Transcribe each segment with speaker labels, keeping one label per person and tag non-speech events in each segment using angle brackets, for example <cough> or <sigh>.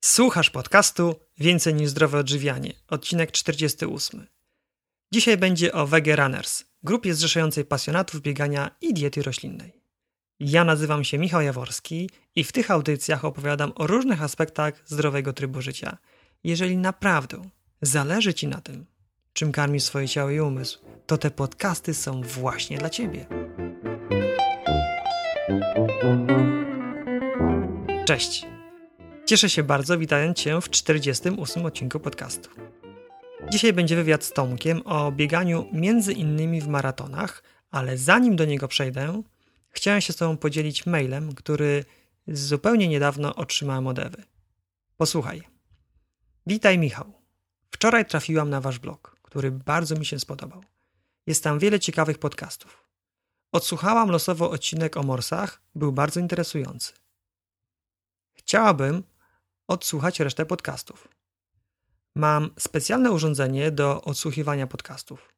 Speaker 1: Słuchasz podcastu Więcej niż zdrowe odżywianie, odcinek 48. Dzisiaj będzie o Wege Runners, grupie zrzeszającej pasjonatów biegania i diety roślinnej. Ja nazywam się Michał Jaworski i w tych audycjach opowiadam o różnych aspektach zdrowego trybu życia. Jeżeli naprawdę zależy Ci na tym, czym karmisz swoje ciało i umysł, to te podcasty są właśnie dla Ciebie. Cześć! Cieszę się bardzo, witając Cię w 48 odcinku podcastu. Dzisiaj będzie wywiad z Tomkiem o bieganiu między innymi w maratonach, ale zanim do niego przejdę, chciałem się z Tobą podzielić mailem, który zupełnie niedawno otrzymałem od Ewy. Posłuchaj. Witaj Michał. Wczoraj trafiłam na Wasz blog, który bardzo mi się spodobał. Jest tam wiele ciekawych podcastów. Odsłuchałam losowo odcinek o morsach, był bardzo interesujący. Chciałabym, odsłuchać resztę podcastów. Mam specjalne urządzenie do odsłuchiwania podcastów.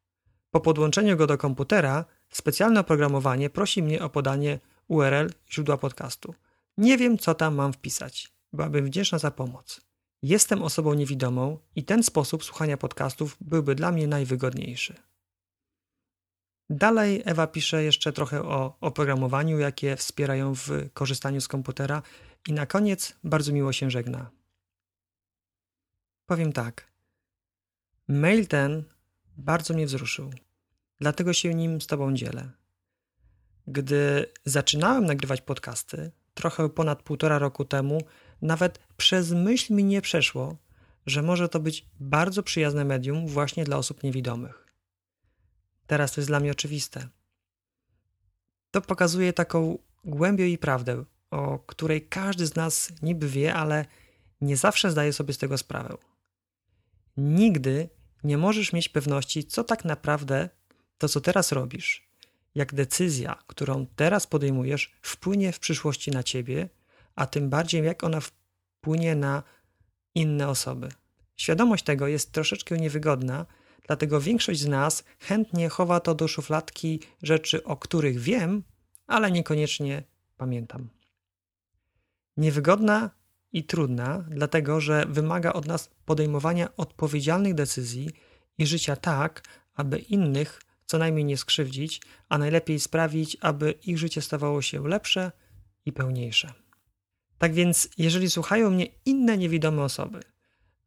Speaker 1: Po podłączeniu go do komputera, specjalne oprogramowanie prosi mnie o podanie URL źródła podcastu. Nie wiem, co tam mam wpisać. Byłabym wdzięczna za pomoc. Jestem osobą niewidomą i ten sposób słuchania podcastów byłby dla mnie najwygodniejszy. Dalej Ewa pisze jeszcze trochę o oprogramowaniu, jakie wspierają w korzystaniu z komputera i na koniec bardzo miło się żegna. Powiem tak. Mail ten bardzo mnie wzruszył, dlatego się nim z Tobą dzielę. Gdy zaczynałem nagrywać podcasty, trochę ponad półtora roku temu, nawet przez myśl mi nie przeszło, że może to być bardzo przyjazne medium właśnie dla osób niewidomych. Teraz to jest dla mnie oczywiste. To pokazuje taką głębię i prawdę, o której każdy z nas niby wie, ale nie zawsze zdaje sobie z tego sprawę. Nigdy nie możesz mieć pewności, co tak naprawdę to, co teraz robisz, jak decyzja, którą teraz podejmujesz, wpłynie w przyszłości na ciebie, a tym bardziej jak ona wpłynie na inne osoby. Świadomość tego jest troszeczkę niewygodna, dlatego większość z nas chętnie chowa to do szufladki rzeczy, o których wiem, ale niekoniecznie pamiętam. Niewygodna i trudna, dlatego że wymaga od nas podejmowania odpowiedzialnych decyzji i życia tak, aby innych co najmniej nie skrzywdzić, a najlepiej sprawić, aby ich życie stawało się lepsze i pełniejsze. Tak więc, jeżeli słuchają mnie inne niewidome osoby,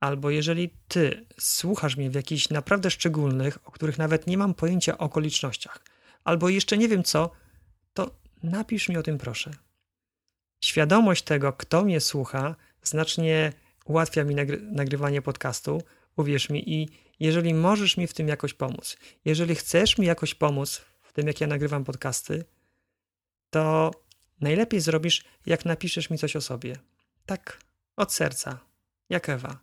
Speaker 1: albo jeżeli ty słuchasz mnie w jakichś naprawdę szczególnych, o których nawet nie mam pojęcia okolicznościach, albo jeszcze nie wiem co, to napisz mi o tym proszę. Świadomość tego, kto mnie słucha, znacznie ułatwia mi nagry nagrywanie podcastu, uwierz mi, i jeżeli możesz mi w tym jakoś pomóc, jeżeli chcesz mi jakoś pomóc w tym, jak ja nagrywam podcasty, to najlepiej zrobisz, jak napiszesz mi coś o sobie. Tak, od serca, jak Ewa.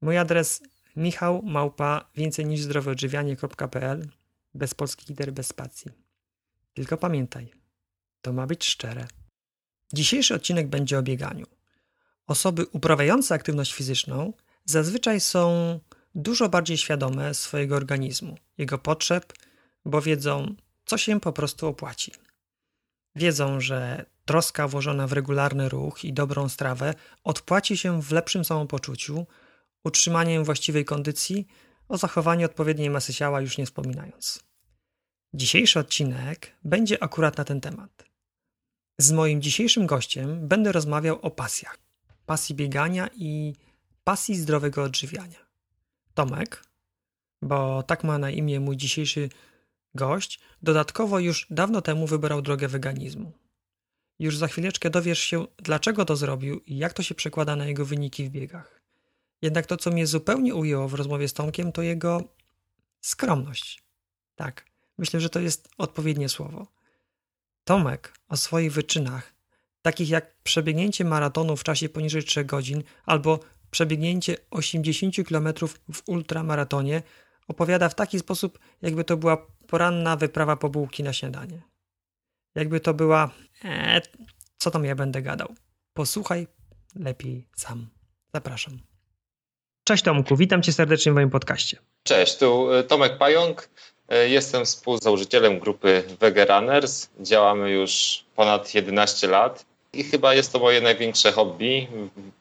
Speaker 1: Mój adres michał małpa więcej niż zdroweodżywianie.pl bez polskich liter, bez spacji. Tylko pamiętaj, to ma być szczere. Dzisiejszy odcinek będzie o bieganiu. Osoby uprawiające aktywność fizyczną zazwyczaj są dużo bardziej świadome swojego organizmu, jego potrzeb, bo wiedzą, co się po prostu opłaci. Wiedzą, że troska włożona w regularny ruch i dobrą strawę odpłaci się w lepszym samopoczuciu, utrzymaniem właściwej kondycji, o zachowaniu odpowiedniej masy ciała już nie wspominając. Dzisiejszy odcinek będzie akurat na ten temat. Z moim dzisiejszym gościem będę rozmawiał o pasjach. Pasji biegania i pasji zdrowego odżywiania. Tomek, bo tak ma na imię mój dzisiejszy gość, dodatkowo już dawno temu wybrał drogę weganizmu. Już za chwileczkę dowiesz się, dlaczego to zrobił i jak to się przekłada na jego wyniki w biegach. Jednak to, co mnie zupełnie ujęło w rozmowie z Tomkiem, to jego skromność. Tak, myślę, że to jest odpowiednie słowo. Tomek o swoich wyczynach, takich jak przebiegnięcie maratonu w czasie poniżej 3 godzin albo przebiegnięcie 80 km w ultramaratonie, opowiada w taki sposób, jakby to była poranna wyprawa po bułki na śniadanie. Jakby to była. E, co tam ja będę gadał? Posłuchaj lepiej sam. Zapraszam. Cześć Tomku, witam cię serdecznie w moim podcaście.
Speaker 2: Cześć, tu e, Tomek Pająk. E, jestem współzałożycielem grupy Wege Runners. Działamy już ponad 11 lat i chyba jest to moje największe hobby.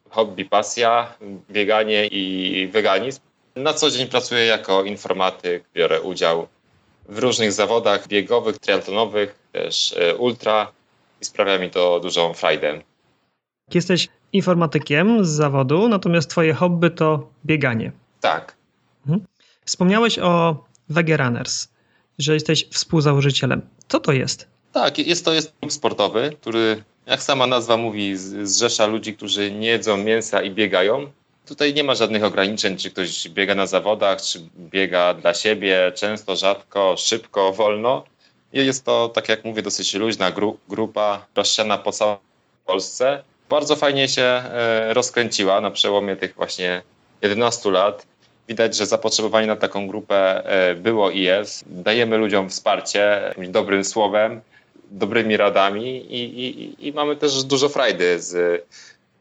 Speaker 2: hobby, pasja, bieganie i weganizm. Na co dzień pracuję jako informatyk, biorę udział w różnych zawodach biegowych, triatlonowych, też e, ultra i sprawia mi to dużą frajdę.
Speaker 1: Jesteś informatykiem z zawodu, natomiast twoje hobby to bieganie.
Speaker 2: Tak.
Speaker 1: Mhm. Wspomniałeś o Wege Runners, że jesteś współzałożycielem. Co to jest?
Speaker 2: Tak, jest to jest klub sportowy, który, jak sama nazwa mówi, zrzesza ludzi, którzy nie jedzą mięsa i biegają. Tutaj nie ma żadnych ograniczeń, czy ktoś biega na zawodach, czy biega dla siebie, często, rzadko, szybko, wolno. Jest to, tak jak mówię, dosyć luźna gru grupa, rozsiana po całej Polsce. Bardzo fajnie się e, rozkręciła na przełomie tych właśnie 11 lat. Widać, że zapotrzebowanie na taką grupę e, było i jest. Dajemy ludziom wsparcie dobrym słowem, dobrymi radami i, i, i mamy też dużo frajdy z,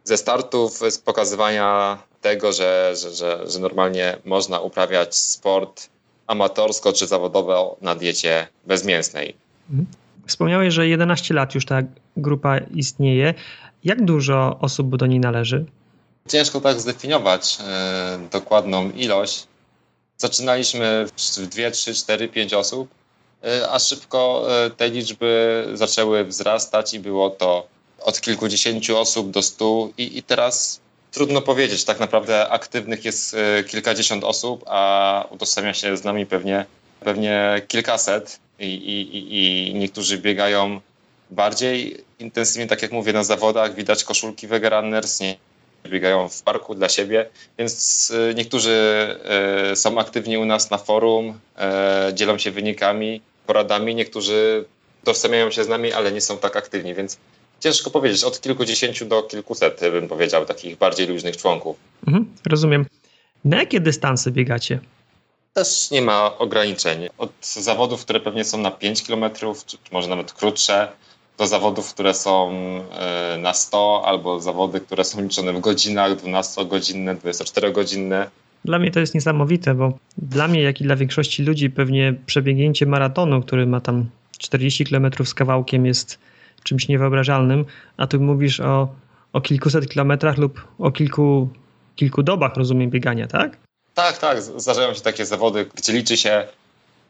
Speaker 2: ze startów, z pokazywania tego, że, że, że, że normalnie można uprawiać sport amatorsko czy zawodowo na diecie bezmięsnej.
Speaker 1: Mhm. Wspomniałeś, że 11 lat już ta grupa istnieje. Jak dużo osób do niej należy?
Speaker 2: Ciężko tak zdefiniować e, dokładną ilość. Zaczynaliśmy w 2, 3, 4, 5 osób, e, a szybko e, te liczby zaczęły wzrastać i było to od kilkudziesięciu osób do stu i, i teraz trudno powiedzieć. Tak naprawdę aktywnych jest kilkadziesiąt osób, a udostępnia się z nami pewnie, pewnie kilkaset i, i, i niektórzy biegają bardziej intensywnie, tak jak mówię, na zawodach. Widać koszulki Runners, nie biegają w parku dla siebie, więc y, niektórzy y, są aktywni u nas na forum, y, dzielą się wynikami, poradami, niektórzy tożsamiają się z nami, ale nie są tak aktywni, więc ciężko powiedzieć, od kilkudziesięciu do kilkuset bym powiedział, takich bardziej luźnych członków.
Speaker 1: Mhm, rozumiem. Na jakie dystanse biegacie?
Speaker 2: Też nie ma ograniczeń. Od zawodów, które pewnie są na 5 km, czy może nawet krótsze, do zawodów, które są e, na 100, albo zawody, które są liczone w godzinach, 12-godzinne, 24-godzinne.
Speaker 1: Dla mnie to jest niesamowite, bo dla mnie, jak i dla większości ludzi, pewnie przebiegnięcie maratonu, który ma tam 40 km z kawałkiem, jest czymś niewyobrażalnym, a tu mówisz o, o kilkuset kilometrach lub o kilku, kilku dobach, rozumiem, biegania, tak?
Speaker 2: Tak, tak. Zdarzają się takie zawody, gdzie liczy się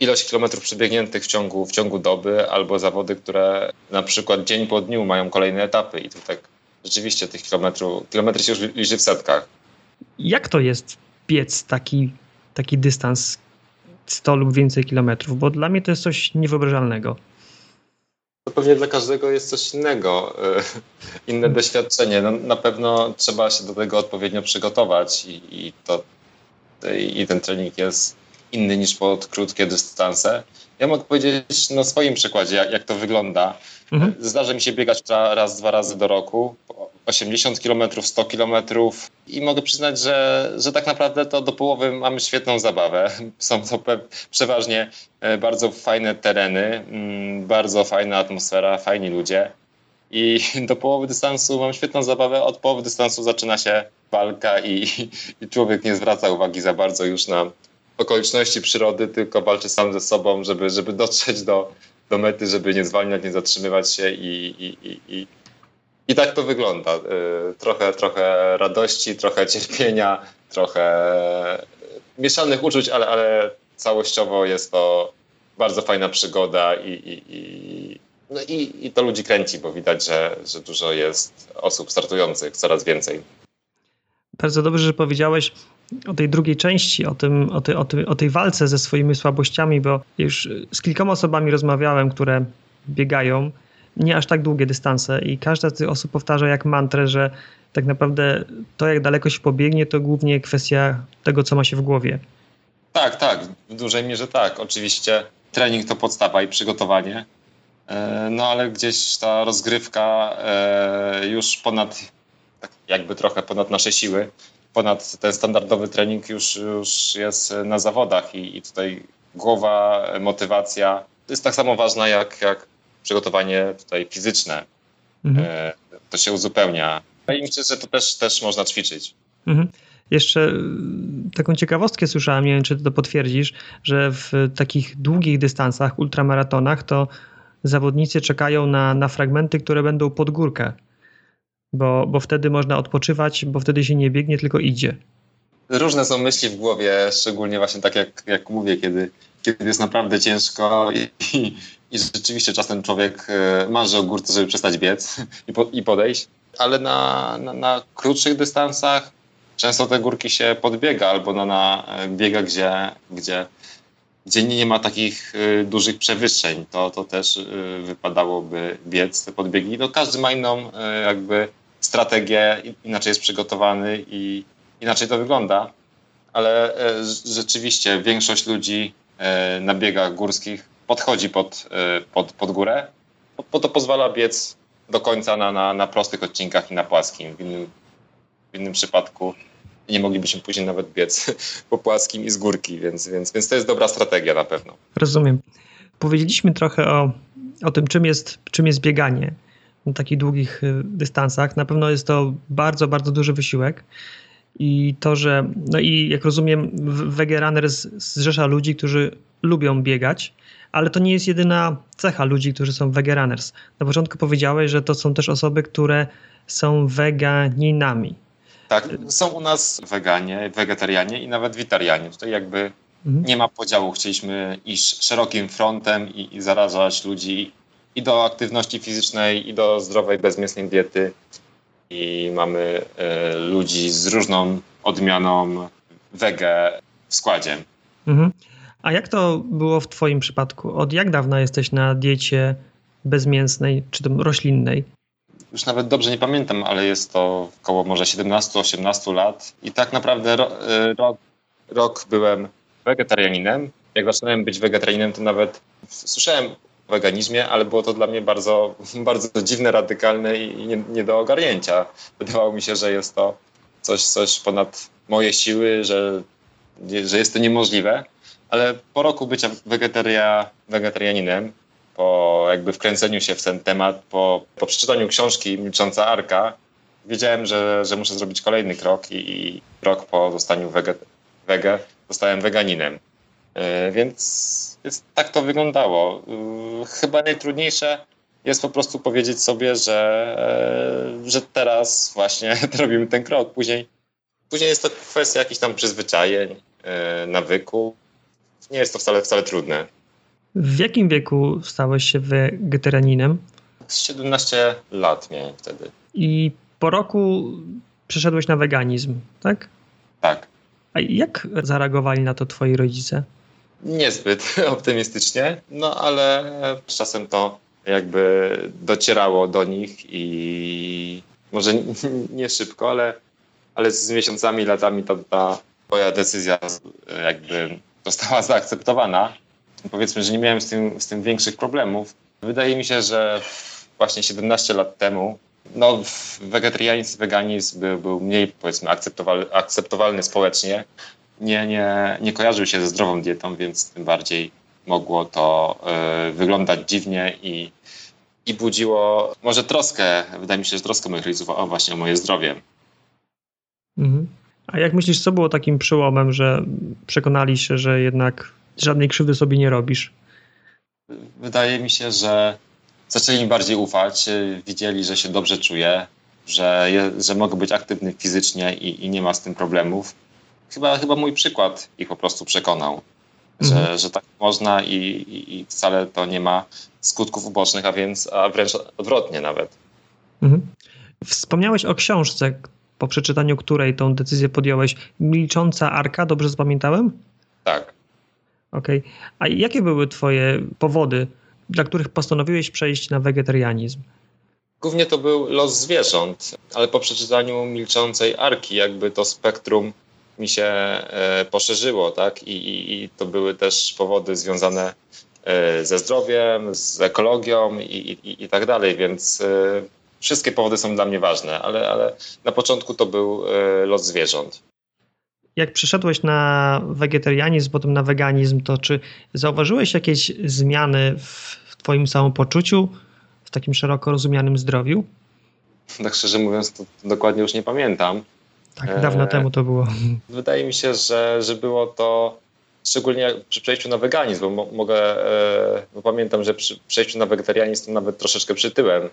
Speaker 2: ilość kilometrów przebiegniętych w ciągu, w ciągu doby, albo zawody, które na przykład dzień po dniu mają kolejne etapy i tu tak rzeczywiście tych kilometrów, kilometry się już liczy w setkach.
Speaker 1: Jak to jest biec taki, taki dystans 100 lub więcej kilometrów? Bo dla mnie to jest coś niewyobrażalnego.
Speaker 2: To pewnie dla każdego jest coś innego, e, inne doświadczenie. No, na pewno trzeba się do tego odpowiednio przygotować i, i to i ten trening jest inny niż pod krótkie dystanse. Ja mogę powiedzieć na swoim przykładzie, jak, jak to wygląda. Mhm. Zdarza mi się biegać raz, dwa razy do roku, 80 km, 100 km i mogę przyznać, że, że tak naprawdę to do połowy mamy świetną zabawę. <laughs> Są to przeważnie e, bardzo fajne tereny, mm, bardzo fajna atmosfera, fajni ludzie. I <laughs> do połowy dystansu mam świetną zabawę. Od połowy dystansu zaczyna się walka i, <laughs> i człowiek nie zwraca uwagi za bardzo już na okoliczności przyrody, tylko walczy sam ze sobą, żeby, żeby dotrzeć do, do mety, żeby nie zwalniać, nie zatrzymywać się i, i, i, i, i tak to wygląda. Y, trochę, trochę radości, trochę cierpienia, trochę mieszanych uczuć, ale, ale całościowo jest to bardzo fajna przygoda i, i, i, no i, i to ludzi kręci, bo widać, że, że dużo jest osób startujących, coraz więcej.
Speaker 1: Bardzo dobrze, że powiedziałeś o tej drugiej części, o, tym, o, tej, o, tej, o tej walce ze swoimi słabościami, bo już z kilkoma osobami rozmawiałem, które biegają nie aż tak długie dystanse i każda z tych osób powtarza jak mantrę, że tak naprawdę to, jak daleko się pobiegnie, to głównie kwestia tego, co ma się w głowie.
Speaker 2: Tak, tak, w dużej mierze tak. Oczywiście trening to podstawa i przygotowanie, e, no ale gdzieś ta rozgrywka e, już ponad, tak jakby trochę ponad nasze siły, ponad ten standardowy trening już, już jest na zawodach i, i tutaj głowa, motywacja jest tak samo ważna jak, jak przygotowanie tutaj fizyczne. Mhm. E, to się uzupełnia. No i myślę, że to też, też można ćwiczyć.
Speaker 1: Mhm. Jeszcze y, taką ciekawostkę słyszałem, nie wiem czy to potwierdzisz, że w takich długich dystansach, ultramaratonach, to zawodnicy czekają na, na fragmenty, które będą pod górkę. Bo, bo wtedy można odpoczywać, bo wtedy się nie biegnie, tylko idzie.
Speaker 2: Różne są myśli w głowie, szczególnie właśnie tak jak, jak mówię, kiedy, kiedy jest naprawdę ciężko i, i, i rzeczywiście czasem człowiek e, marzy o górce, żeby przestać biec i, po, i podejść, ale na, na, na, krótszych dystansach często te górki się podbiega albo na, na biegach, gdzie, gdzie, gdzie nie ma takich y, dużych przewyższeń, to, to też y, wypadałoby biec te podbiegi. No, każdy ma inną jakby strategię, inaczej jest przygotowany i inaczej to wygląda, ale e, rzeczywiście większość ludzi e, na biegach górskich podchodzi pod, e, pod, pod górę, bo to pozwala biec do końca na, na, na prostych odcinkach i na płaskim. W innym, w innym przypadku nie moglibyśmy później nawet biec <laughs> po płaskim i z górki, więc, więc, więc to jest dobra strategia na pewno.
Speaker 1: Rozumiem. Powiedzieliśmy trochę o, o tym, czym jest, czym jest bieganie na takich długich y, dystansach. Na pewno jest to bardzo, bardzo duży wysiłek. I to, że, no i jak rozumiem, Wege zrzesza ludzi, którzy lubią biegać, ale to nie jest jedyna cecha ludzi, którzy są Wege Runners. Na początku powiedziałeś, że to są też osoby, które są weganinami.
Speaker 2: Tak, są u nas weganie, wegetarianie i nawet witarianie. Tutaj jakby mhm. nie ma podziału. Chcieliśmy iść szerokim frontem i, i zarażać ludzi i do aktywności fizycznej, i do zdrowej, bezmięsnej diety. I mamy y, ludzi z różną odmianą wege w składzie. Mhm.
Speaker 1: A jak to było w Twoim przypadku? Od jak dawna jesteś na diecie bezmięsnej czy roślinnej?
Speaker 2: Już nawet dobrze nie pamiętam, ale jest to około może 17-18 lat. I tak naprawdę ro, y, rok, rok byłem wegetarianinem. Jak zaczynałem być wegetarianinem, to nawet słyszałem weganizmie, ale było to dla mnie bardzo, <laughs> bardzo dziwne, radykalne i nie, nie do ogarnięcia. Wydawało mi się, że jest to coś, coś ponad moje siły, że, że jest to niemożliwe. Ale po roku bycia wegetaria, wegetarianinem, po jakby wkręceniu się w ten temat, po, po przeczytaniu książki Milcząca Arka, wiedziałem, że, że muszę zrobić kolejny krok i, i rok po zostaniu wege, wege zostałem weganinem. Yy, więc więc tak to wyglądało. Yy, chyba najtrudniejsze jest po prostu powiedzieć sobie, że, e, że teraz właśnie <laughs> robimy ten krok. Później, później jest to kwestia jakichś tam przyzwyczajeń, e, nawyku. Nie jest to wcale, wcale trudne.
Speaker 1: W jakim wieku stałeś się wegetarianinem?
Speaker 2: 17 lat miałem wtedy.
Speaker 1: I po roku przeszedłeś na weganizm, tak?
Speaker 2: Tak.
Speaker 1: A jak zareagowali na to twoi rodzice?
Speaker 2: Niezbyt <laughs> optymistycznie, no ale czasem to jakby docierało do nich i może nie szybko, ale, ale z miesiącami, latami ta, ta moja decyzja jakby została <laughs> zaakceptowana. Powiedzmy, że nie miałem z tym, z tym większych problemów. Wydaje mi się, że właśnie 17 lat temu no, wegetarianizm, weganizm był, był mniej powiedzmy akceptowalny, akceptowalny społecznie, nie, nie, nie kojarzył się ze zdrową dietą, więc tym bardziej mogło to y, wyglądać dziwnie i, i budziło może troskę, wydaje mi się, że troskę moich rodziców o właśnie o moje zdrowie.
Speaker 1: Mhm. A jak myślisz, co było takim przełomem, że przekonali się, że jednak żadnej krzywdy sobie nie robisz?
Speaker 2: Wydaje mi się, że zaczęli mi bardziej ufać, widzieli, że się dobrze czuję, że, je, że mogę być aktywny fizycznie i, i nie ma z tym problemów chyba, chyba mój przykład ich po prostu przekonał, mhm. że, że tak można i, i, i, wcale to nie ma skutków ubocznych, a więc a wręcz odwrotnie nawet.
Speaker 1: Mhm. Wspomniałeś o książce, po przeczytaniu której tą decyzję podjąłeś. Milcząca Arka, dobrze zapamiętałem?
Speaker 2: Tak.
Speaker 1: Okej. Okay. A jakie były twoje powody, dla których postanowiłeś przejść na wegetarianizm?
Speaker 2: Głównie to był los zwierząt, ale po przeczytaniu Milczącej Arki jakby to spektrum mi się e, poszerzyło, tak? I, i, i to były też powody związane e, ze zdrowiem, z ekologią i, i, i tak dalej, więc e, wszystkie powody są dla mnie ważne, ale, ale na początku to był los zwierząt.
Speaker 1: Jak przeszedłeś na wegetarianizm, potem na weganizm, to czy zauważyłeś jakieś zmiany w Twoim samopoczuciu, w takim szeroko rozumianym zdrowiu?
Speaker 2: Tak szczerze mówiąc, to dokładnie już nie pamiętam.
Speaker 1: Tak, dawno e, temu to było.
Speaker 2: Wydaje mi się, że, że było to szczególnie przy przejściu na weganizm, bo mogę, e, bo pamiętam, że przy przejściu na wegetarianizm nawet troszeczkę przytyłem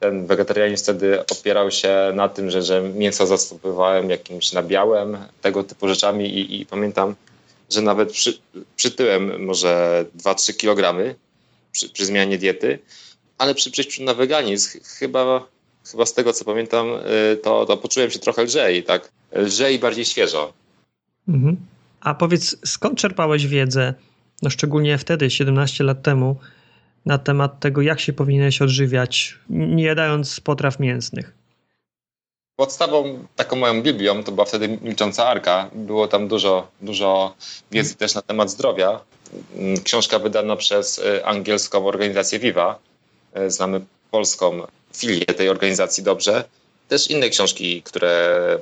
Speaker 2: ten wegetarianizm wtedy opierał się na tym, że, że mięso zastępowałem jakimś nabiałem, tego typu rzeczami i, i pamiętam, że nawet przy, przytyłem może 2-3 kg przy, przy, zmianie diety, ale przy przejściu na weganizm chyba, chyba z tego co pamiętam, y, to, to poczułem się trochę lżej, tak? Lżej i bardziej świeżo.
Speaker 1: Mhm. A powiedz, skąd czerpałeś wiedzę, no szczególnie wtedy, 17 lat temu, na temat tego, jak się powinieneś odżywiać, nie jadając potraw mięsnych?
Speaker 2: Podstawą, taką moją Biblią, to była wtedy Milcząca Arka. Było tam dużo, dużo wiedzy też na temat zdrowia. Książka wydana przez y, angielską organizację Viva. Y, znamy polską filię tej organizacji dobrze. Też inne książki, które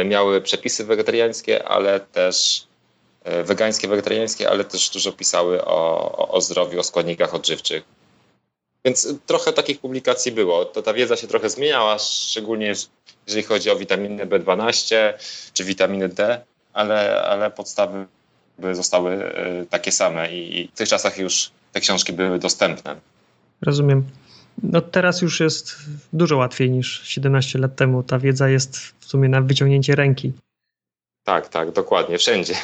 Speaker 2: y, miały przepisy wegetariańskie, ale też wegańskie, wegetariańskie, ale też dużo pisały o, o, zdrowiu, o składnikach odżywczych. Więc trochę takich publikacji było. To ta wiedza się trochę zmieniała, szczególnie jeżeli chodzi o witaminy B12 czy witaminy D, ale, ale podstawy zostały e, takie same i w tych czasach już te książki były dostępne.
Speaker 1: Rozumiem. No teraz już jest dużo łatwiej niż 17 lat temu. Ta wiedza jest w sumie na wyciągnięcie ręki.
Speaker 2: Tak, tak, dokładnie, wszędzie.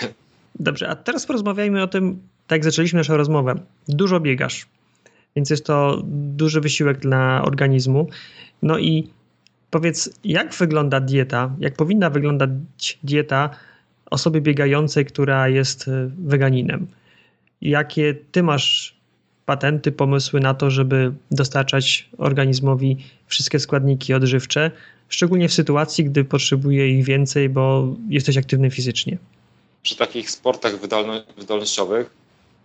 Speaker 1: Dobrze, a teraz porozmawiajmy o tym, tak jak zaczęliśmy naszą rozmowę. Dużo biegasz, więc jest to duży wysiłek dla organizmu. No i powiedz, jak wygląda dieta, jak powinna wyglądać dieta osoby biegającej, która jest weganinem? Jakie ty masz patenty, pomysły na to, żeby dostarczać organizmowi wszystkie składniki odżywcze, szczególnie w sytuacji, gdy potrzebuje ich więcej, bo jesteś aktywny fizycznie?
Speaker 2: Przy takich sportach wydolnościowych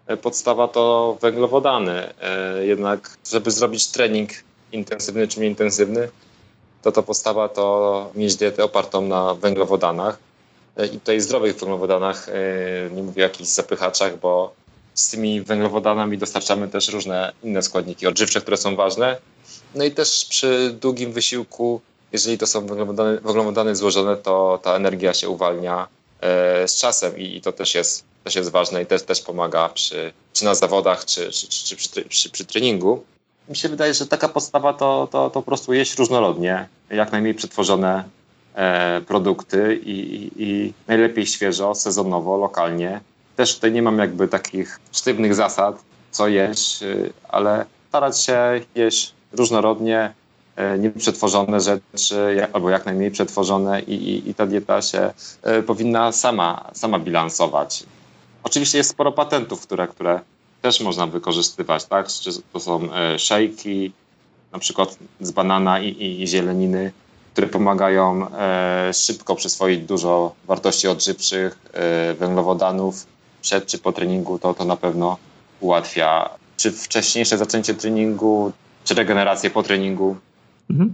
Speaker 2: e, podstawa to węglowodany. E, jednak, żeby zrobić trening intensywny czy intensywny, to to podstawa to mieć dietę opartą na węglowodanach. E, I tutaj zdrowych węglowodanach, nie mówię o jakichś zapychaczach, bo z tymi węglowodanami dostarczamy też różne inne składniki odżywcze, które są ważne. No i też przy długim wysiłku, jeżeli to są węglowodany, węglowodany złożone, to ta energia się uwalnia E, z czasem i, to też jest, też jest ważne i też, też pomaga przy, czy na zawodach, czy, czy, czy, przy, przy, przy treningu. Mi się wydaje, że taka podstawa to, to, to po prostu jeść różnorodnie, jak najmniej przetworzone e, produkty i, i, i, najlepiej świeżo, sezonowo, lokalnie. Też tutaj nie mam jakby takich sztywnych zasad, co jeść, y, ale starać się jeść różnorodnie, E, nieprzetworzone rzeczy, albo jak najmniej przetworzone i, i, i ta dieta się e, powinna sama, sama bilansować. Oczywiście jest sporo patentów, które, które też można wykorzystywać, tak? Czy to są e, szejki, na przykład z banana i, i, i zieleniny, które pomagają szybko przyswoić dużo wartości odżywczych, węglowodanów przed czy po treningu, to, to na pewno ułatwia czy wcześniejsze zaczęcie treningu, czy regenerację po treningu.
Speaker 1: Mhm.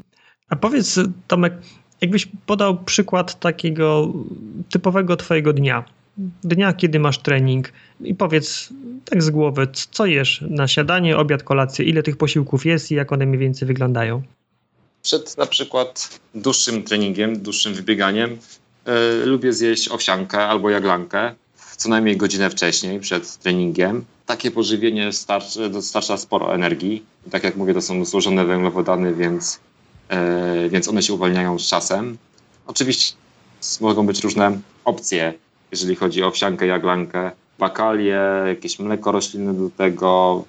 Speaker 1: A powiedz, Tomek, jakbyś podał przykład takiego typowego Twojego dnia. Dnia, kiedy masz trening, i powiedz tak z głowy, co jesz na śniadanie, obiad, kolację, ile tych posiłków jest i jak one mniej więcej wyglądają?
Speaker 2: Przed na przykład dłuższym treningiem, dłuższym wybieganiem, yy, lubię zjeść owsiankę albo jaglankę co najmniej godzinę wcześniej, przed treningiem. Takie pożywienie starczy, dostarcza sporo energii. Tak jak mówię, to są złożone węglowodany, więc, e, więc one się uwalniają z czasem. Oczywiście mogą być różne opcje, jeżeli chodzi o owsiankę, jaglankę, bakalie, jakieś mleko roślinne do tego.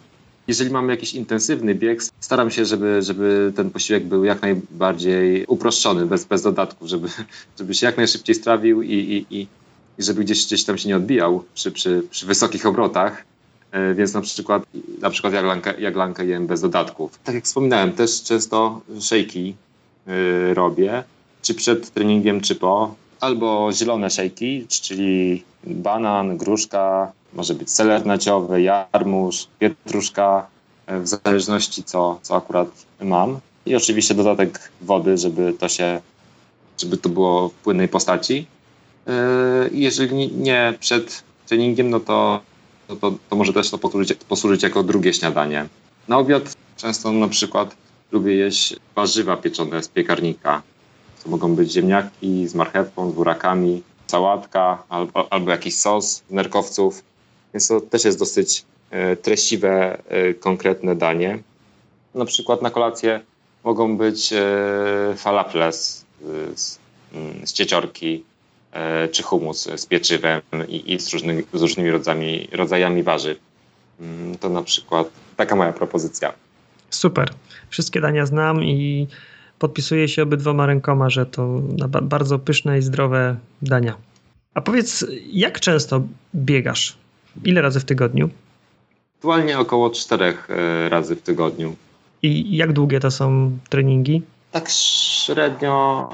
Speaker 2: Jeżeli mamy jakiś intensywny bieg, staram się, żeby, żeby ten posiłek był jak najbardziej uproszczony, bez, bez dodatków, żeby, żeby się jak najszybciej strawił i, i, i i żeby gdzieś, gdzieś tam się nie odbijał przy, przy, przy wysokich obrotach. E, więc na przykład, na przykład jaglankę, jaglankę jem bez dodatków. Tak jak wspominałem, też często szejki yy, robię, czy przed treningiem, czy po. Albo zielone szejki, czyli banan, gruszka, może być seler naciowy, jarmuż, pietruszka, e, w zależności co, co akurat mam. I oczywiście dodatek wody, żeby to się, żeby to było w płynnej postaci. E, jeżeli nie przed treningiem, no to, to, to, to może też to posłużyć, posłużyć jako drugie śniadanie. Na obiad często na przykład lubię jeść warzywa pieczone z piekarnika. To mogą być ziemniaki z marchewką, z burakami, sałatka albo, albo jakiś sos z nerkowców. Więc to też jest dosyć e, treściwe, e, konkretne danie. Na przykład na kolację mogą być falafle z, z, mm, z cieciorki, czy humus z pieczywem i, i z, różnymi, z różnymi rodzajami, rodzajami warzyw. Mm, to na przykład taka moja propozycja.
Speaker 1: Super. Wszystkie dania znam i podpisuję się obydwoma rękoma, że to bardzo pyszne i zdrowe dania. A powiedz, jak często biegasz? Ile razy w tygodniu?
Speaker 2: Aktualnie około czterech e, razy w tygodniu.
Speaker 1: I jak długie to są treningi?
Speaker 2: Tak średnio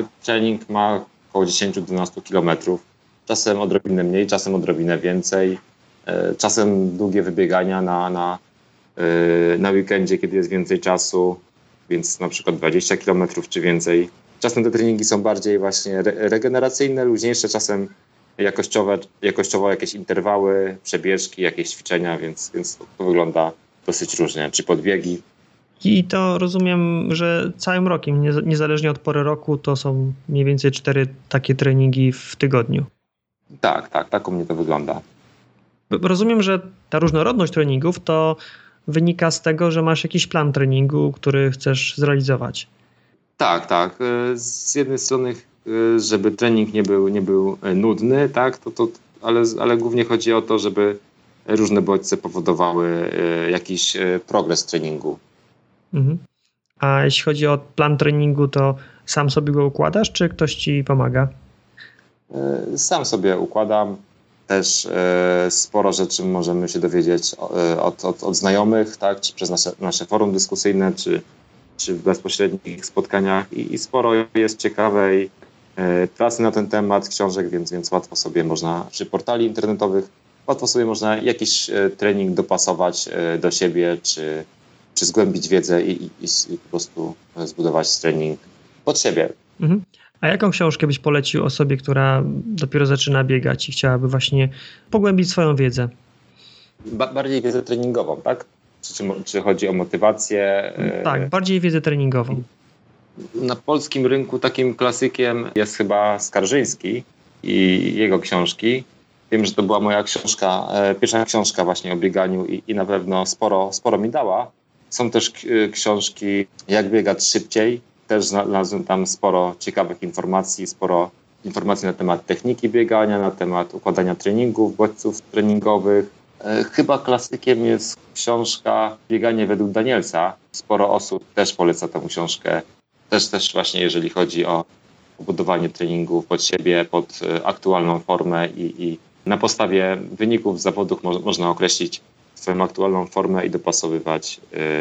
Speaker 2: y, trening ma około 10-12 kilometrów. Czasem odrobinę mniej, czasem odrobinę więcej. Y, czasem długie wybiegania na, na, y, na weekendzie, kiedy jest więcej czasu, więc na przykład 20 kilometrów czy więcej. Czasem te treningi są bardziej właśnie regeneracyjne, luźniejsze, czasem jakościowe, jakościowo jakieś interwały, przebieżki, jakieś ćwiczenia, więc, więc to wygląda dosyć różnie, czy podbiegi.
Speaker 1: I to rozumiem, że całym rokiem, niezależnie od pory roku, to są mniej więcej cztery takie treningi w tygodniu.
Speaker 2: Tak, tak, tak u mnie to wygląda.
Speaker 1: Rozumiem, że ta różnorodność treningów to wynika z tego, że masz jakiś plan treningu, który chcesz zrealizować.
Speaker 2: Tak, tak. E, z jednej strony, e, żeby trening nie był, nie był e, nudny, tak, to, to, ale, ale głównie chodzi o to, żeby różne bodźce powodowały jakiś progres treningu.
Speaker 1: Mhm. A jeśli chodzi o plan treningu, to sam sobie go układasz, czy ktoś ci pomaga?
Speaker 2: Sam sobie układam. Też sporo rzeczy możemy się dowiedzieć od, od, od znajomych, tak, czy przez nasze, nasze forum dyskusyjne, czy, czy w bezpośrednich spotkaniach i, i sporo jest ciekawej e, prasy na ten temat, książek, więc, więc łatwo sobie można przy portali internetowych, łatwo sobie można jakiś e, trening dopasować e, do siebie, czy, czy zgłębić wiedzę i, i, i po prostu zbudować trening pod siebie. Mhm.
Speaker 1: A jaką książkę byś polecił osobie, która dopiero zaczyna biegać i chciałaby właśnie pogłębić swoją wiedzę?
Speaker 2: Ba bardziej wiedzę treningową, tak? Czy, czy chodzi o motywację?
Speaker 1: E, tak, bardziej wiedzę treningową.
Speaker 2: Na polskim rynku takim klasykiem jest chyba Skarżyński i jego książki. Wiem, że to była moja książka, e, pierwsza książka właśnie o bieganiu i, i na pewno sporo, sporo mi dała. Są też e, książki Jak biegać szybciej. Też znalazłem tam sporo ciekawych informacji, sporo informacji na temat techniki biegania, na temat układania treningów, bodźców treningowych, E, chyba klasykiem jest książka Bieganie według Danielsa. Sporo osób też poleca tę książkę. Też, też właśnie jeżeli chodzi o budowanie treningów pod siebie, pod e, aktualną formę i, i na podstawie wyników zawodów mo można określić swoją aktualną formę i dopasowywać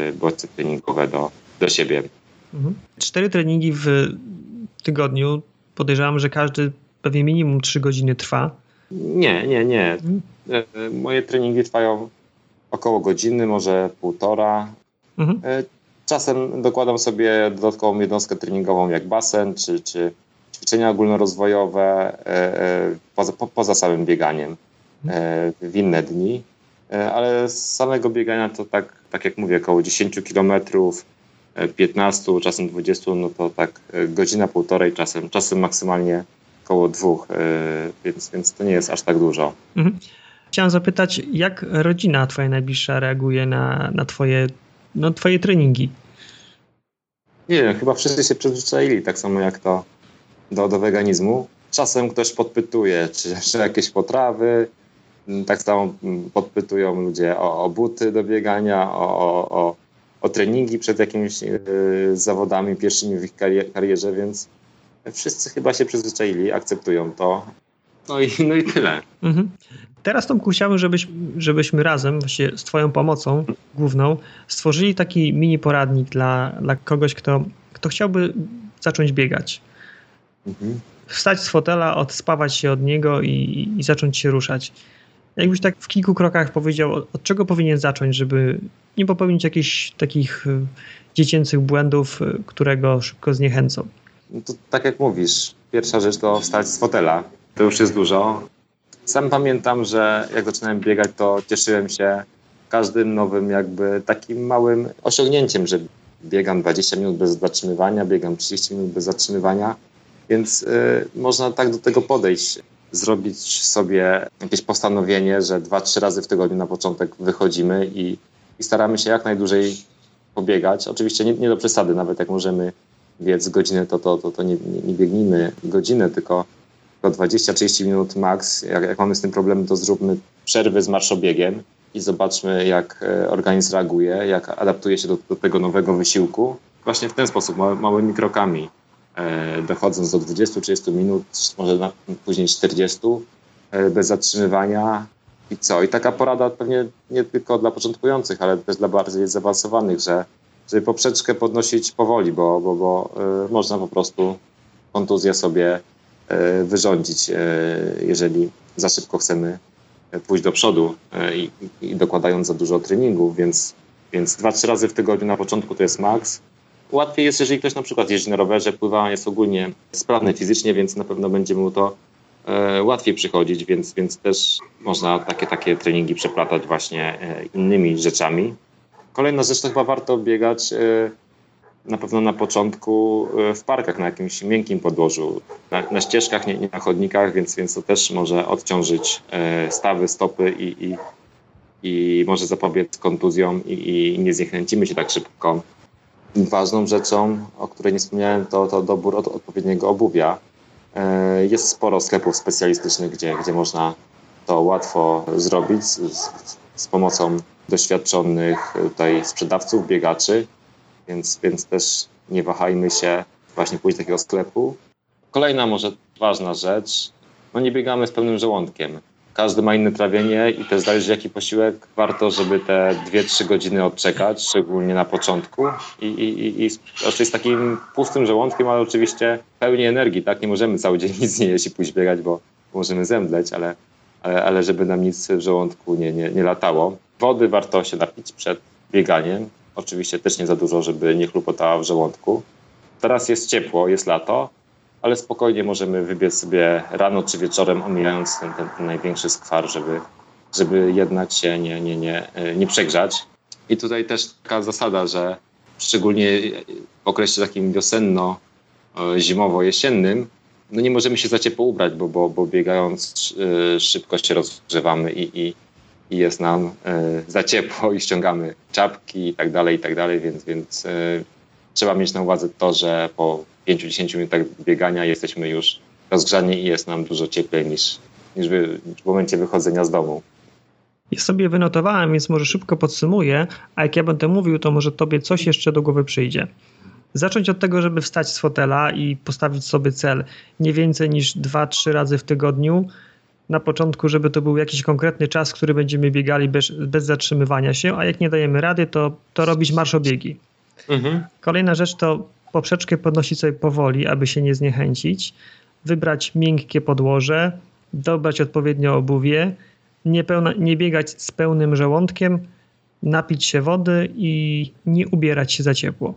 Speaker 2: y, bodźce treningowe do, do siebie.
Speaker 1: Mhm. Cztery treningi w tygodniu. Podejrzewam, że każdy pewnie minimum trzy godziny trwa.
Speaker 2: Nie, nie, nie. Mhm. E, moje treningi trwają około godziny, może półtora. Mhm. E, czasem dokładam sobie dodatkową jednostkę treningową, jak basen, czy, czy ćwiczenia ogólnorozwojowe e, poza, poza samym bieganiem mhm. w inne dni. Ale z samego biegania to tak, tak jak mówię, około 10 kilometrów, 15, czasem 20, no to tak godzina, półtorej, czasem, czasem maksymalnie około dwóch, więc, więc to nie jest aż tak dużo. Mhm.
Speaker 1: Chciałem zapytać, jak rodzina twoja najbliższa reaguje na, na twoje, no, twoje treningi?
Speaker 2: Nie wiem, chyba wszyscy się przyzwyczaili, tak samo jak to do, do weganizmu. Czasem ktoś podpytuje, czy, czy jakieś potrawy, tak samo podpytują ludzie o, o buty do biegania, o, o, o treningi przed jakimiś yy, zawodami pierwszymi w ich karierze, więc wszyscy chyba się przyzwyczaili, akceptują to. No i, no i tyle. Mhm.
Speaker 1: Teraz Tomku chciałbym, żebyś, żebyśmy razem, właśnie z Twoją pomocą główną, stworzyli taki mini poradnik dla, dla kogoś, kto, kto chciałby zacząć biegać. Mhm. Wstać z fotela, odspawać się od niego i, i zacząć się ruszać. Jakbyś tak w kilku krokach powiedział, od czego powinien zacząć, żeby nie popełnić jakichś takich e, dziecięcych błędów, e, które go szybko zniechęcą.
Speaker 2: No to tak jak mówisz, pierwsza rzecz to wstać z fotela. To już jest dużo. Sam pamiętam, że jak zaczynałem biegać, to cieszyłem się każdym nowym jakby takim małym osiągnięciem, że biegam 20 minut bez zatrzymywania, biegam 30 minut bez zatrzymywania, więc y, można tak do tego podejść, zrobić sobie jakieś postanowienie, że 2-3 razy w tygodniu na początek wychodzimy i, i staramy się jak najdłużej pobiegać. Oczywiście nie, nie do przesady, nawet jak możemy biec godzinę, to, to, to, to nie, nie, nie biegnijmy godzinę, tylko, tylko 20-30 minut max. Jak, jak mamy z tym problem, to zróbmy przerwy z marszobiegiem i zobaczmy, jak e, organizm reaguje, jak adaptuje się do, do tego nowego wysiłku. Właśnie w ten sposób, małymi krokami, dochodząc do 20-30 minut, może później 40, e, bez zatrzymywania. I co? I taka porada pewnie nie tylko dla początkujących, ale też dla bardziej zaawansowanych, że żeby poprzeczkę podnosić powoli, bo, bo, bo y, można po prostu kontuzję sobie wyrządzić, jeżeli za szybko chcemy pójść do przodu i dokładając za dużo treningu, więc, więc dwa, trzy razy w tygodniu na początku to jest maks. Łatwiej jest, jeżeli ktoś na przykład jeździ na rowerze, pływa, jest ogólnie sprawny fizycznie, więc na pewno będzie mu to łatwiej przychodzić, więc, więc też można takie, takie treningi przeplatać właśnie innymi rzeczami. Kolejna rzecz to chyba warto biegać e, na pewno na początku e, w parkach na jakimś miękkim podłożu, na, na ścieżkach, nie, nie, na chodnikach, więc, więc to też może odciążyć e, stawy, stopy i, i, i może zapobiec kontuzjom i, i nie zniechęcimy się tak szybko. Ważną rzeczą, o której nie wspomniałem, to, to dobór od, odpowiedniego obuwia. Jest sporo sklepów specjalistycznych, gdzie, gdzie można to łatwo zrobić z, z pomocą doświadczonych tutaj sprzedawców, biegaczy, więc, więc też nie wahajmy się właśnie pójść do takiego sklepu. Kolejna może ważna rzecz, no nie biegamy z pełnym żołądkiem. Każdy ma inne trawienie i też zależy jaki posiłek. Warto, żeby te 2-3 godziny odczekać, szczególnie na początku. I, i, i z takim pustym żołądkiem, ale oczywiście pełni energii, tak? Nie możemy cały dzień nic nie jeść i pójść biegać, bo możemy zemdleć, ale, ale, ale żeby nam nic w żołądku nie, nie, nie latało. Wody warto się napić przed bieganiem. Oczywiście też nie za dużo, żeby nie chlupotała w żołądku. Teraz jest ciepło, jest lato, ale spokojnie możemy wybiec sobie rano czy wieczorem, omijając ten, ten, ten największy skwar, żeby, żeby jednak się nie, nie, nie, nie przegrzać. I tutaj też taka zasada, że szczególnie w okresie takim wiosenno-zimowo-jesiennym, no nie możemy się za ciepło ubrać, bo, bo, bo biegając y, szybko się rozgrzewamy i, i i jest nam e, za ciepło i ściągamy czapki i tak dalej, i tak dalej, więc, więc e, trzeba mieć na uwadze to, że po 5-10 minutach biegania jesteśmy już rozgrzani i jest nam dużo cieplej niż, niż w momencie wychodzenia z domu.
Speaker 1: Ja sobie wynotowałem, więc może szybko podsumuję, a jak ja będę mówił, to może tobie coś jeszcze do głowy przyjdzie. Zacząć od tego, żeby wstać z fotela i postawić sobie cel nie więcej niż 2-3 razy w tygodniu, na początku, żeby to był jakiś konkretny czas, który będziemy biegali bez, bez zatrzymywania się, a jak nie dajemy rady, to, to robić marszobiegi. Mhm. Kolejna rzecz to poprzeczkę podnosić sobie powoli, aby się nie zniechęcić, wybrać miękkie podłoże, dobrać odpowiednio obuwie, nie, pełna, nie biegać z pełnym żołądkiem, napić się wody i nie ubierać się za ciepło.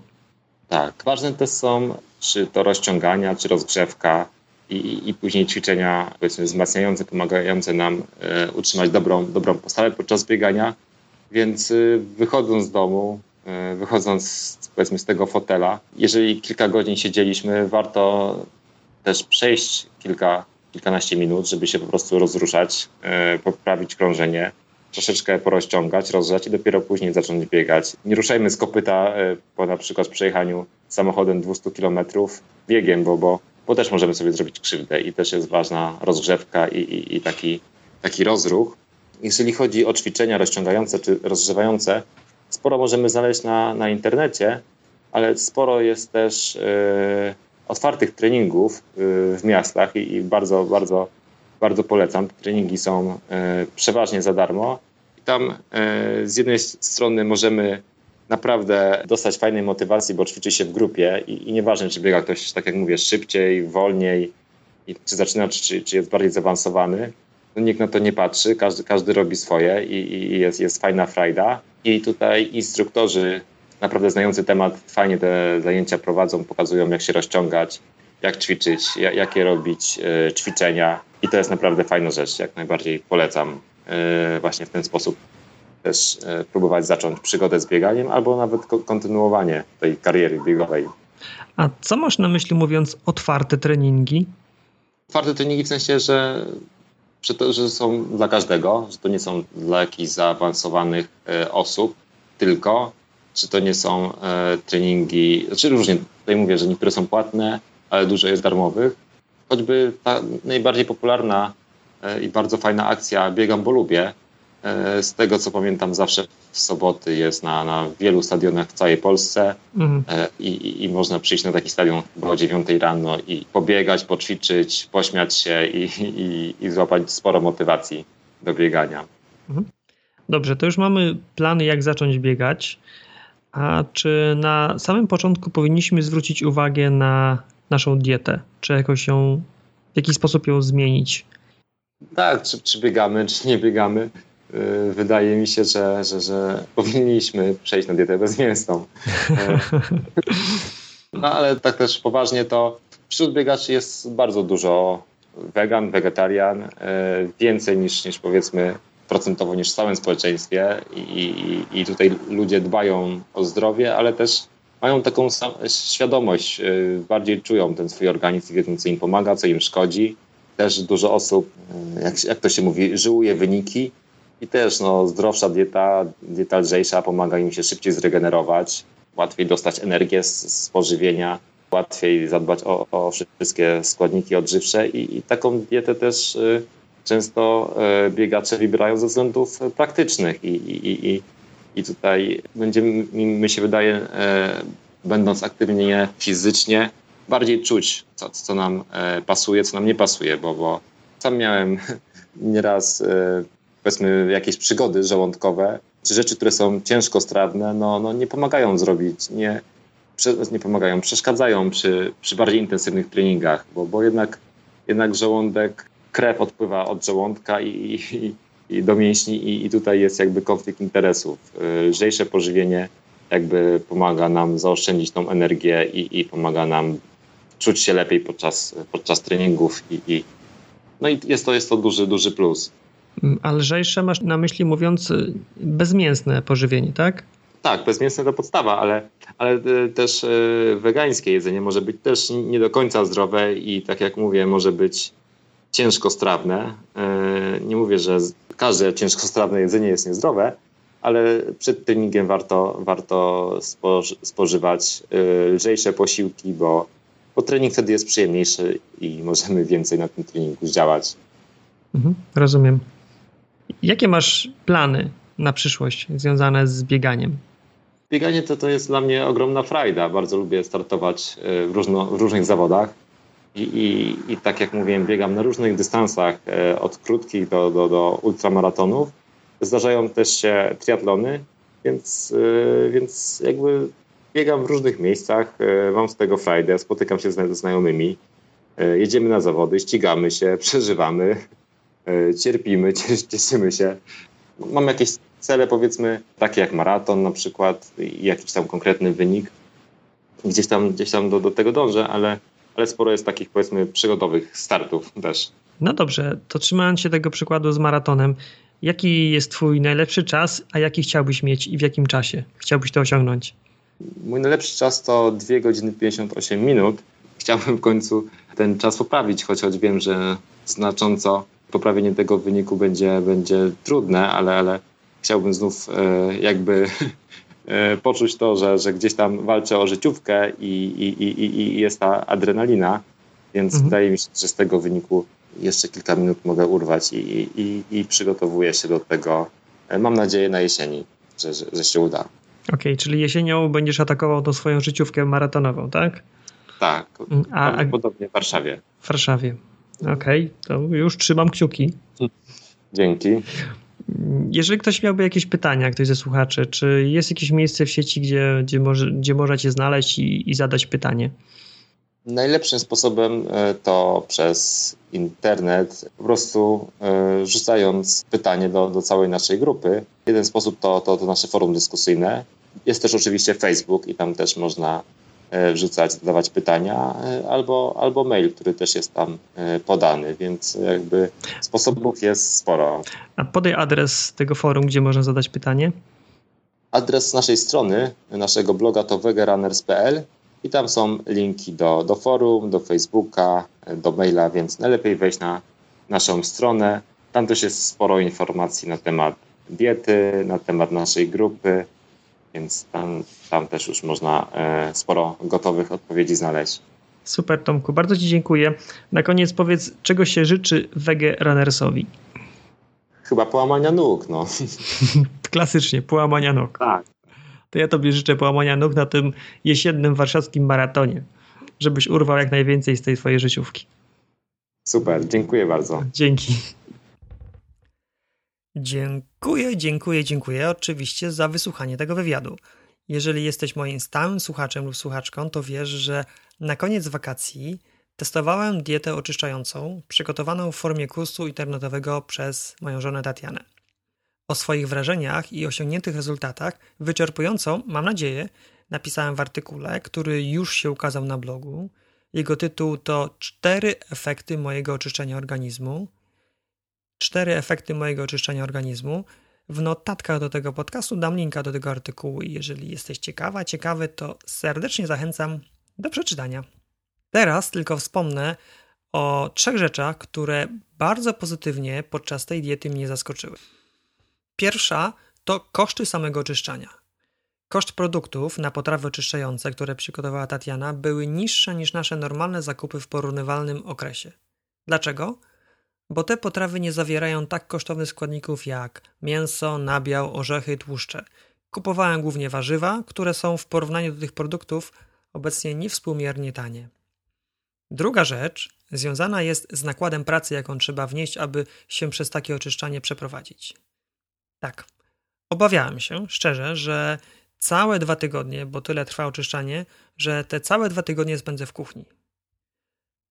Speaker 2: Tak, ważne też są czy to rozciągania, czy rozgrzewka, i, i później ćwiczenia powiedzmy wzmacniające, pomagające nam e, utrzymać dobrą, dobrą postawę podczas biegania. Więc e, wychodząc z domu, e, wychodząc powiedzmy z tego fotela, jeżeli kilka godzin siedzieliśmy, warto też przejść kilka, kilkanaście minut, żeby się po prostu rozruszać, e, poprawić krążenie, troszeczkę porozciągać, rozgrzać i dopiero później zacząć biegać. Nie ruszajmy z kopyta e, po na przykład przejechaniu samochodem 200 km biegiem, bo, bo bo też możemy sobie zrobić krzywdę i też jest ważna rozgrzewka i, i, i taki, taki rozruch. Jeżeli chodzi o ćwiczenia rozciągające czy rozgrzewające, sporo możemy znaleźć na, na internecie, ale sporo jest też e, otwartych treningów e, w miastach i, i, bardzo, bardzo, bardzo polecam. Treningi są e, przeważnie za darmo i tam z jednej strony możemy naprawdę dostać fajnej motywacji, bo ćwiczy się w grupie i, i nieważne, czy biega ktoś, tak jak mówię, szybciej, wolniej, i czy zaczyna, czy, czy jest bardziej zaawansowany. No, nikt na to nie patrzy, każdy, każdy robi swoje i, i jest, jest fajna frajda. I tutaj instruktorzy naprawdę znający temat fajnie te zajęcia prowadzą, pokazują jak się rozciągać, jak ćwiczyć, jak, jakie robić y, ćwiczenia i to jest naprawdę fajna rzecz, jak najbardziej polecam y, właśnie w ten sposób też e, próbować zacząć przygodę z bieganiem albo nawet kontynuowanie tej kariery biegowej.
Speaker 1: A co masz na myśli mówiąc otwarte treningi?
Speaker 2: Otwarte treningi w sensie, że, to, że są dla każdego, że to nie są dla jakichś zaawansowanych e, osób tylko, czy to nie są e, treningi, znaczy różnie, tutaj mówię, że niektóre są płatne, ale dużo jest darmowych. Choćby ta najbardziej popularna e, i bardzo fajna akcja Biegam, bo lubię. E, z tego co pamiętam, zawsze w soboty jest na, na wielu stadionach w całej Polsce mhm. e, i, i, można przyjść na taki stadion o 9 rano i pobiegać, poćwiczyć, pośmiać się i, i, i złapać sporo motywacji do biegania. Mhm.
Speaker 1: Dobrze, to już mamy plany, jak zacząć biegać. A czy na samym początku powinniśmy zwrócić uwagę na naszą dietę? Czy jakoś ją, w jakiś sposób ją zmienić?
Speaker 2: Tak, czy, czy biegamy, czy nie biegamy. Yy, wydaje mi się, że, że, że powinniśmy przejść na dietę bezmięsną. <laughs> No ale tak też poważnie to wśród biegaczy jest bardzo dużo wegan, wegetarian, yy, więcej niż, niż powiedzmy procentowo niż w całym społeczeństwie i, i, i tutaj ludzie dbają o zdrowie, ale też mają taką świadomość, y, bardziej czują ten swój organizm, wiedzą co im pomaga, co im szkodzi. Też dużo osób, y, jak, jak to się mówi, żyłuje wyniki i też no, zdrowsza dieta, dieta lżejsza pomaga im się szybciej zregenerować, łatwiej dostać energię z, z pożywienia, łatwiej zadbać o, o wszystkie składniki odżywcze i, i taką dietę też y, często e, biegacze wybierają ze względów praktycznych i, i, i, i tutaj będziemy, mi się wydaje, e, będąc aktywnie fizycznie, bardziej czuć, co, co nam e, pasuje, co nam nie pasuje, bo, bo sam miałem <laughs> nieraz powiedzmy jakieś przygody żołądkowe, czy rzeczy, które są ciężko strawne, no, no nie pomagają zrobić, nie, nie pomagają, przeszkadzają przy, przy bardziej intensywnych treningach, bo, bo jednak, jednak żołądek krew odpływa od żołądka i, i, i do mięśni i, i, tutaj jest jakby konflikt interesów. Lżejsze pożywienie jakby pomaga nam zaoszczędzić tą energię i, i pomaga nam czuć się lepiej podczas, podczas treningów i, i no i jest to, jest to duży, duży plus.
Speaker 1: A lżejsze masz na myśli mówiąc bezmięsne pożywienie, tak?
Speaker 2: Tak, bezmięsne to podstawa, ale, ale y, też y, wegańskie jedzenie może być też nie do końca zdrowe i tak jak mówię, może być ciężkostrawne. Nie mówię, że każde ciężkostrawne jedzenie jest niezdrowe, ale przed treningiem warto, warto spożywać lżejsze posiłki, bo, bo trening wtedy jest przyjemniejszy i możemy więcej na tym treningu zdziałać.
Speaker 1: Mhm, rozumiem. Jakie masz plany na przyszłość związane z bieganiem?
Speaker 2: Bieganie to, to jest dla mnie ogromna frajda. Bardzo lubię startować e, w, różno, w różnych zawodach. I, i, I, tak jak mówiłem, biegam na różnych dystansach, e, od krótkich do, do, do ultramaratonów. Zdarzają też się triatlony, więc, e, więc jakby biegam w różnych miejscach, mam z tego frajdę, spotykam się ze znajomymi, jedziemy na zawody, ścigamy się, <laughs> przeżywamy, cierpimy, <laughs> cieszymy się. Mam jakieś cele, powiedzmy, takie jak maraton na przykład, jakiś tam konkretny wynik. Gdzieś tam, gdzieś tam do, do tego dążę, ale ale sporo jest takich powiedzmy przygodowych startów też.
Speaker 1: No dobrze, to trzymając się tego przykładu z maratonem, jaki jest twój najlepszy czas, a jaki chciałbyś mieć i w jakim czasie chciałbyś to osiągnąć?
Speaker 2: Mój najlepszy czas to 2 godziny 58 minut. Chciałbym w końcu ten czas poprawić, chociaż wiem, że znacząco poprawienie tego wyniku będzie, będzie trudne, ale, ale chciałbym znów e, jakby <laughs> E, poczuć to, że, że gdzieś tam walczę o życiówkę i, i, i, i jest ta adrenalina, więc mhm. wydaje mi się, że z tego wyniku jeszcze kilka minut mogę urwać i, i, i przygotowuję się do tego. E, mam nadzieję na jesieni, że, że, że się uda.
Speaker 1: Okej, okay, czyli jesienią będziesz atakował tą swoją życiówkę maratonową, tak?
Speaker 2: Tak, a, prawdopodobnie w Warszawie.
Speaker 1: W Warszawie. Okej, okay, to już trzymam kciuki.
Speaker 2: Dzięki.
Speaker 1: Jeżeli ktoś miałby jakieś pytania, ktoś ze słuchaczy, czy jest jakieś miejsce w sieci, gdzie, gdzie, może, gdzie można cię znaleźć i, i zadać pytanie?
Speaker 2: Najlepszym sposobem e, to przez internet, po prostu e, rzucając pytanie do, do całej naszej grupy. Jeden sposób to, to, to nasze forum dyskusyjne. Jest też oczywiście Facebook i tam też można wrzucać, zadawać pytania, e, albo, albo mail, który też jest tam e, podany, więc jakby sposobów jest sporo.
Speaker 1: A podaj adres tego forum, gdzie można zadać pytanie.
Speaker 2: Adres naszej strony, naszego bloga to wegerunners.pl i tam są linki do, do forum, do Facebooka, do maila, więc najlepiej wejść na naszą stronę. Tam też jest sporo informacji na temat diety, na temat naszej grupy, więc tam, tam też już można e, sporo gotowych odpowiedzi znaleźć.
Speaker 1: Super Tomku, bardzo Ci dziękuję. Na koniec powiedz, czego się życzy wege runnersowi?
Speaker 2: Chyba połamania nóg, no. <laughs>
Speaker 1: Klasycznie, połamania nóg.
Speaker 2: Tak.
Speaker 1: To ja Tobie życzę połamania nóg na tym jesiennym warszawskim maratonie, żebyś urwał jak najwięcej z tej Twojej życiówki.
Speaker 2: Super, dziękuję bardzo.
Speaker 1: Dzięki. Dziękuję, dziękuję, dziękuję oczywiście za wysłuchanie tego wywiadu. Jeżeli jesteś moim stałym słuchaczem lub słuchaczką, to wiesz, że na koniec wakacji testowałem dietę oczyszczającą przygotowaną w formie kursu internetowego przez moją żonę Tatianę. O swoich wrażeniach i osiągniętych rezultatach wyczerpująco, mam nadzieję, napisałem w artykule, który już się ukazał na blogu. Jego tytuł to Cztery efekty mojego oczyszczenia organizmu. Cztery efekty mojego oczyszczenia organizmu. W notatkach do tego podcastu dam linka do tego artykułu i jeżeli jesteś ciekawa, ciekawy, to serdecznie zachęcam do przeczytania. Teraz tylko wspomnę o trzech rzeczach, które bardzo pozytywnie podczas tej diety mnie zaskoczyły. Pierwsza to koszty samego oczyszczania. Koszt produktów na potrawy oczyszczające, które przygotowała Tatiana, były niższe niż nasze normalne zakupy w porównywalnym okresie. Dlaczego? Bo te potrawy nie zawierają tak kosztownych składników jak mięso, nabiał, orzechy, tłuszcze. Kupowałem głównie warzywa, które są w porównaniu do tych produktów obecnie niewspółmiernie tanie. Druga rzecz związana jest z nakładem pracy, jaką trzeba wnieść, aby się przez takie oczyszczanie przeprowadzić. Tak, obawiałem się, szczerze, że całe dwa tygodnie, bo tyle trwa oczyszczanie, że te całe dwa tygodnie spędzę w kuchni.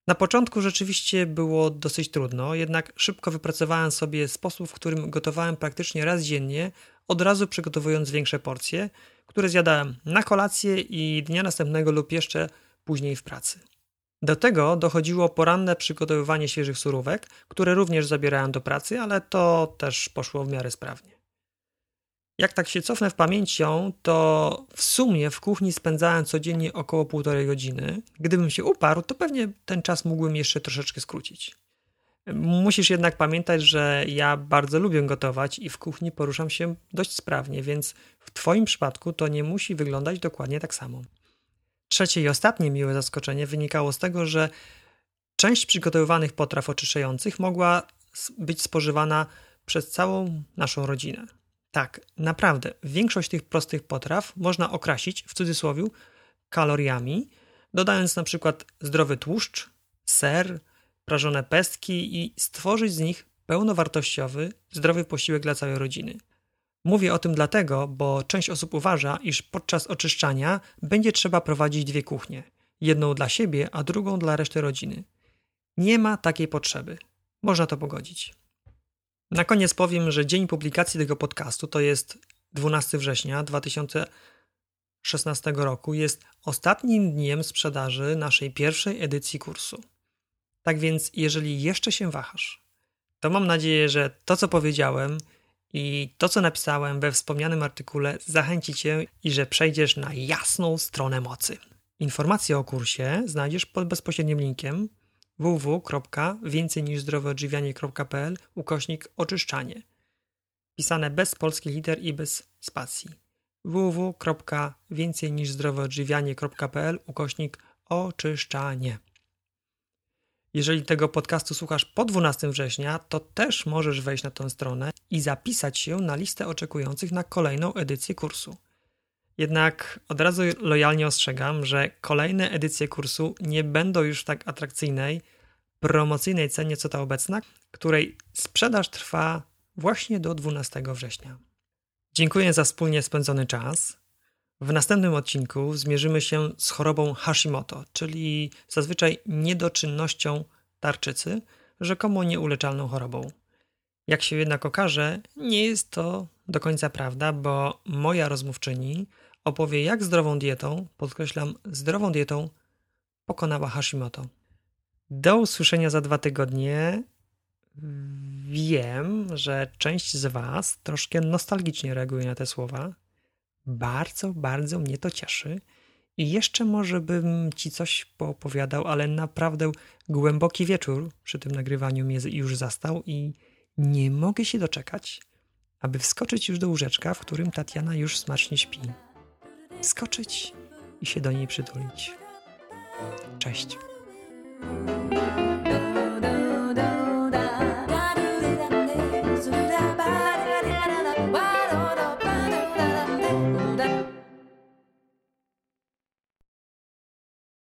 Speaker 1: Na początku rzeczywiście było dosyć trudno, jednak szybko wypracowałem sobie sposób, w którym gotowałem praktycznie raz dziennie, od razu przygotowując większe porcje, które zjadałem na kolację i dnia następnego lub jeszcze później w pracy. Do tego dochodziło poranne przygotowywanie świeżych surówek, które również zabierałem do pracy, ale to też poszło w miarę sprawnie. Jak tak się cofnę w pamięcią, to w sumie w kuchni spędzałem codziennie około półtorej godziny. Gdybym się uparł, to pewnie ten czas mógłbym jeszcze troszeczkę skrócić. Musisz jednak pamiętać, że ja bardzo lubię gotować i w kuchni poruszam się dość sprawnie, więc w Twoim przypadku to nie musi wyglądać dokładnie tak samo. Trzecie i ostatnie miłe zaskoczenie wynikało z tego, że część przygotowywanych potraw oczyszczających mogła być spożywana przez całą naszą rodzinę. Tak, naprawdę, większość tych prostych potraw można okrasić, w cudzysłowie, kaloriami, dodając na przykład zdrowy tłuszcz, ser, prażone pestki i stworzyć z nich pełnowartościowy, zdrowy posiłek dla całej rodziny. Mówię o tym dlatego, bo część osób uważa, iż podczas oczyszczania będzie trzeba prowadzić dwie kuchnie. Jedną dla siebie, a drugą dla reszty rodziny. Nie ma takiej potrzeby. Można to pogodzić. Na koniec powiem, że dzień publikacji tego podcastu to jest 12 września 2016 roku. Jest ostatnim dniem sprzedaży naszej pierwszej edycji kursu. Tak więc, jeżeli jeszcze się wahasz, to mam nadzieję, że to, co powiedziałem i to, co napisałem we wspomnianym artykule, zachęci Cię i że przejdziesz na jasną stronę mocy. Informacje o kursie znajdziesz pod bezpośrednim linkiem www.więcejniżzdroweodżywianie.pl ukośnik oczyszczanie. Pisane bez polskich liter i bez spacji. www.więcejniżzdroweodżywianie.pl ukośnik oczyszczanie. Jeżeli tego podcastu słuchasz po 12 września, to też możesz wejść na tę stronę i zapisać się na listę oczekujących na kolejną edycję kursu. Jednak od razu lojalnie ostrzegam, że kolejne edycje kursu nie będą już w tak atrakcyjnej, promocyjnej cenie co ta obecna, której sprzedaż trwa właśnie do 12 września. Dziękuję za wspólnie spędzony czas. W następnym odcinku zmierzymy się z chorobą Hashimoto, czyli zazwyczaj niedoczynnością tarczycy, rzekomo nieuleczalną chorobą. Jak się jednak okaże, nie jest to do końca prawda, bo moja rozmówczyni opowie, jak zdrową dietą, podkreślam, zdrową dietą, pokonała Hashimoto. Do usłyszenia za dwa tygodnie. Wiem, że część z Was troszkę nostalgicznie reaguje na te słowa. Bardzo, bardzo mnie to cieszy. I jeszcze może bym Ci coś poopowiadał, ale naprawdę głęboki wieczór przy tym nagrywaniu mnie już zastał i nie mogę się doczekać, aby wskoczyć już do łóżeczka, w którym Tatiana już smacznie śpi skoczyć i się do niej przytulić. Cześć.